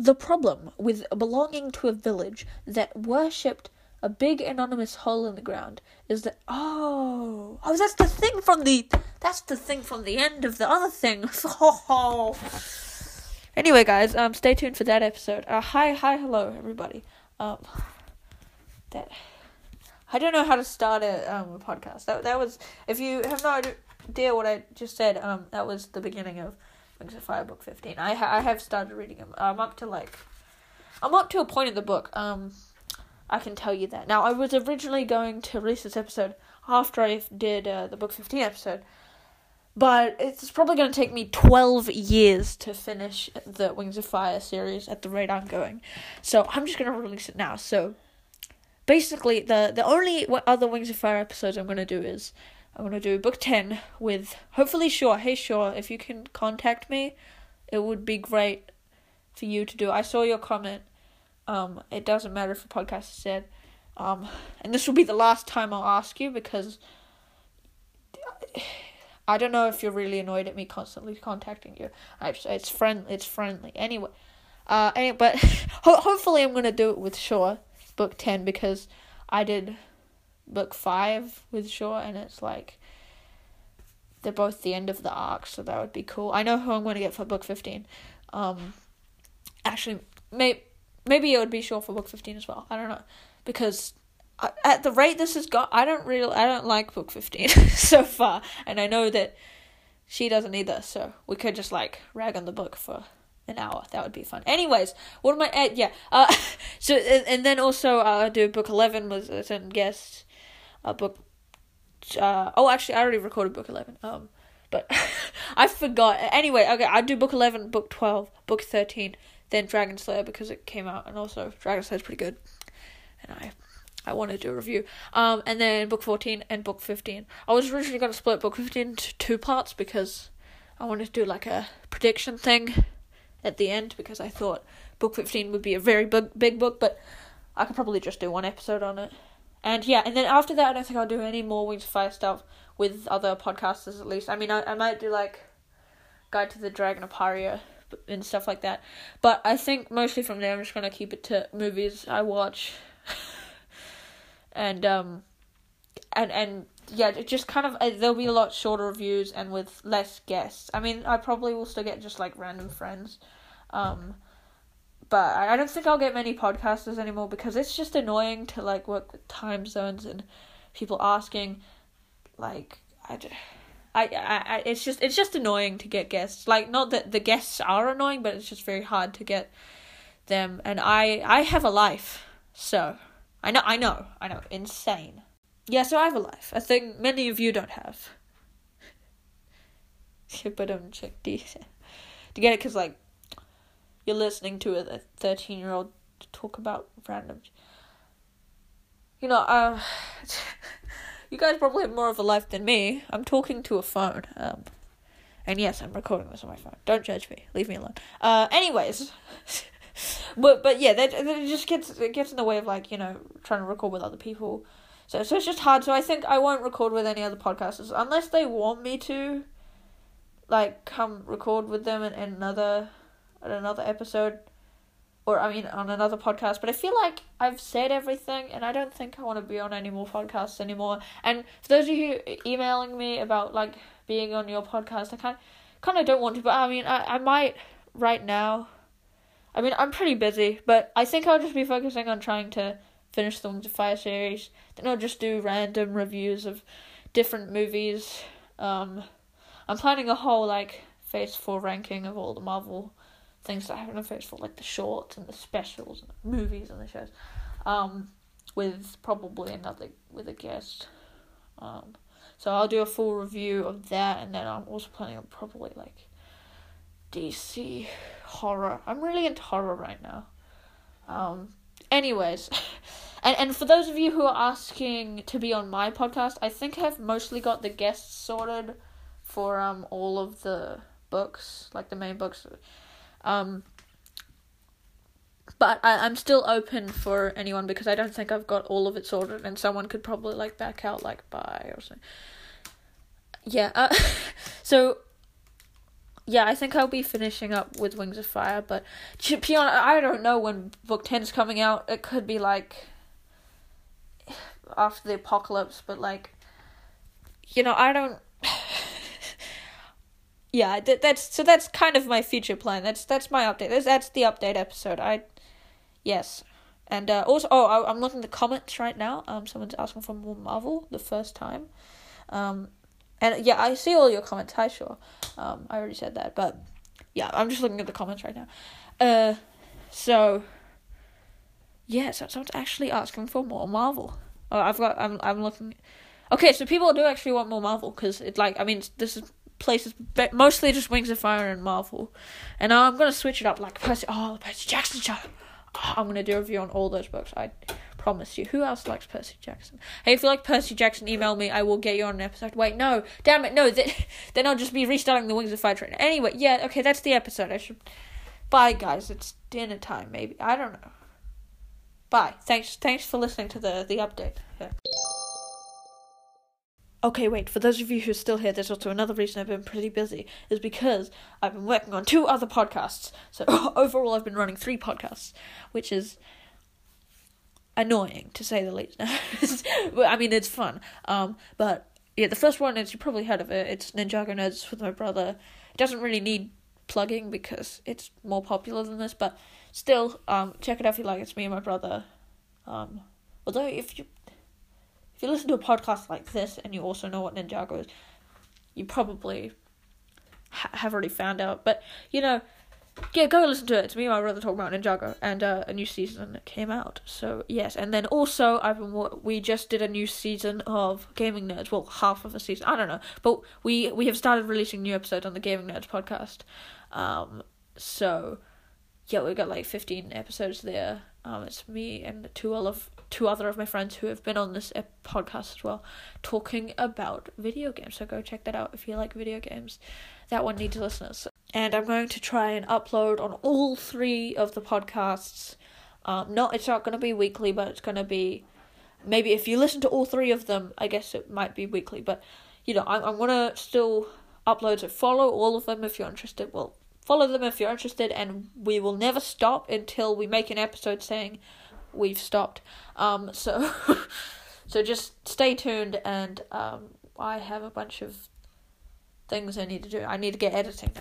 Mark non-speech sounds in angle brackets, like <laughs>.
The problem with belonging to a village that worshipped a big anonymous hole in the ground is that oh oh that's the thing from the that's the thing from the end of the other thing. oh. <laughs> Anyway, guys, um, stay tuned for that episode. Uh, hi, hi, hello, everybody. Um, that I don't know how to start a um a podcast. That that was if you have no idea what I just said. Um, that was the beginning of Wings of Fire book fifteen. I ha- I have started reading them. I'm up to like, I'm up to a point in the book. Um, I can tell you that. Now I was originally going to release this episode after I did uh, the book fifteen episode. But it's probably going to take me 12 years to finish the Wings of Fire series at the rate I'm going. So I'm just going to release it now. So basically, the, the only other Wings of Fire episodes I'm going to do is I'm going to do book 10 with hopefully Shaw. Hey, Shaw, if you can contact me, it would be great for you to do. I saw your comment. Um, it doesn't matter if a podcast is said. Um, and this will be the last time I'll ask you because I don't know if you're really annoyed at me constantly contacting you. I, it's friend, it's friendly. Anyway, uh, but <laughs> ho- hopefully I'm gonna do it with Shaw, book ten, because I did book five with Shaw, and it's like they're both the end of the arc, so that would be cool. I know who I'm gonna get for book fifteen. Um, actually, may maybe it would be Shaw for book fifteen as well. I don't know because at the rate this has got, I don't really, I don't like book fifteen <laughs> so far, and I know that she doesn't either. So we could just like rag on the book for an hour. That would be fun. Anyways, what am I? Uh, yeah. Uh, <laughs> so and then also uh, do book eleven was a certain guest. Uh, book. Uh, oh, actually, I already recorded book eleven. Um, but <laughs> I forgot. Anyway, okay, I do book eleven, book twelve, book thirteen, then Dragon Slayer because it came out, and also Dragon Slayer is pretty good, and I I want to do a review. Um, and then book 14 and book 15. I was originally going to split book 15 into two parts because I wanted to do like a prediction thing at the end because I thought book 15 would be a very big, big book, but I could probably just do one episode on it. And yeah, and then after that, I don't think I'll do any more Wings of Fire stuff with other podcasters at least. I mean, I, I might do like Guide to the Dragon of Pyrrhia and stuff like that. But I think mostly from there, I'm just going to keep it to movies I watch. <laughs> and um and and yeah, it just kind of uh, there'll be a lot shorter reviews and with less guests. I mean, I probably will still get just like random friends, um, but I don't think I'll get many podcasters anymore because it's just annoying to like work with time zones and people asking, like I. I, I, it's just it's just annoying to get guests. Like not that the guests are annoying, but it's just very hard to get them. And I I have a life, so I know, I know, I know. Insane. Yeah, so I have a life. I think many of you don't have. <laughs> but don't check D. <laughs> To get it, because, like, you're listening to a 13 year old talk about random. You know, uh, <laughs> you guys probably have more of a life than me. I'm talking to a phone. Um, and yes, I'm recording this on my phone. Don't judge me. Leave me alone. Uh, anyways. <laughs> but but yeah, that, that it just gets it gets in the way of like you know trying to record with other people. So so it's just hard. So I think I won't record with any other podcasters unless they want me to. Like come record with them in, in another, in another episode, or I mean on another podcast. But I feel like I've said everything, and I don't think I want to be on any more podcasts anymore. And for those of you emailing me about like being on your podcast, I kind kind of don't want to, but I mean I I might right now I mean, I'm pretty busy, but I think I'll just be focusing on trying to finish the Wings of Fire series. Then I'll just do random reviews of different movies. Um, I'm planning a whole like Phase Four ranking of all the Marvel things that in Phase Four, like the shorts and the specials and the movies and the shows. Um, with probably another with a guest. Um, so I'll do a full review of that, and then I'm also planning on probably like DC horror. I'm really into horror right now. Um, anyways, <laughs> and and for those of you who are asking to be on my podcast, I think I've mostly got the guests sorted for um all of the books, like the main books. Um, but I, I'm still open for anyone because I don't think I've got all of it sorted, and someone could probably like back out like bye or something. Yeah. Uh, <laughs> so yeah, I think I'll be finishing up with Wings of Fire, but to I don't know when book 10 is coming out. It could be like <sighs> after the apocalypse, but like, you know, I don't. Yeah, that, that's so that's kind of my future plan. That's that's my update. That's that's the update episode. I, yes, and uh, also oh I, I'm looking at the comments right now. Um, someone's asking for more Marvel the first time, um, and yeah, I see all your comments. Hi, sure. Um, I already said that, but yeah, I'm just looking at the comments right now. Uh, so yeah, so someone's actually asking for more Marvel. Oh, I've got. I'm. I'm looking. Okay, so people do actually want more Marvel because it's like I mean this is places mostly just Wings of Fire and Marvel, and I'm gonna switch it up like Percy. Oh, the Percy Jackson show. Oh, I'm gonna do a review on all those books. I promise you. Who else likes Percy Jackson? Hey, if you like Percy Jackson, email me. I will get you on an episode. Wait, no, damn it, no. Then, <laughs> then I'll just be restarting the Wings of Fire train. Anyway, yeah, okay, that's the episode. I should. Bye, guys. It's dinner time. Maybe I don't know. Bye. Thanks. Thanks for listening to the the update. Yeah. Okay, wait, for those of you who are still here, there's also another reason I've been pretty busy, is because I've been working on two other podcasts. So <laughs> overall, I've been running three podcasts, which is annoying to say the least. <laughs> I mean, it's fun. Um, but yeah, the first one is you probably heard of it. It's Ninjago Nerds with my brother. It doesn't really need plugging because it's more popular than this, but still, um, check it out if you like. It's me and my brother. Um, although if you if you listen to a podcast like this and you also know what Ninjago is, you probably ha- have already found out. But you know, yeah, go listen to it. It's me and my brother talking about Ninjago, and uh, a new season came out. So yes, and then also I've been we just did a new season of Gaming Nerds. Well, half of a season. I don't know, but we we have started releasing new episodes on the Gaming Nerds podcast. Um, so yeah, we've got like fifteen episodes there. Um, it's me and two of two other of my friends who have been on this podcast as well, talking about video games. So go check that out if you like video games. That one needs listeners. And I'm going to try and upload on all three of the podcasts. Um, not it's not going to be weekly, but it's going to be maybe if you listen to all three of them, I guess it might be weekly. But you know, I'm I'm gonna still upload. So follow all of them if you're interested. Well, follow them if you're interested, and we will never stop until we make an episode saying we've stopped. Um, so, <laughs> so just stay tuned, and um, I have a bunch of things I need to do. I need to get editing now.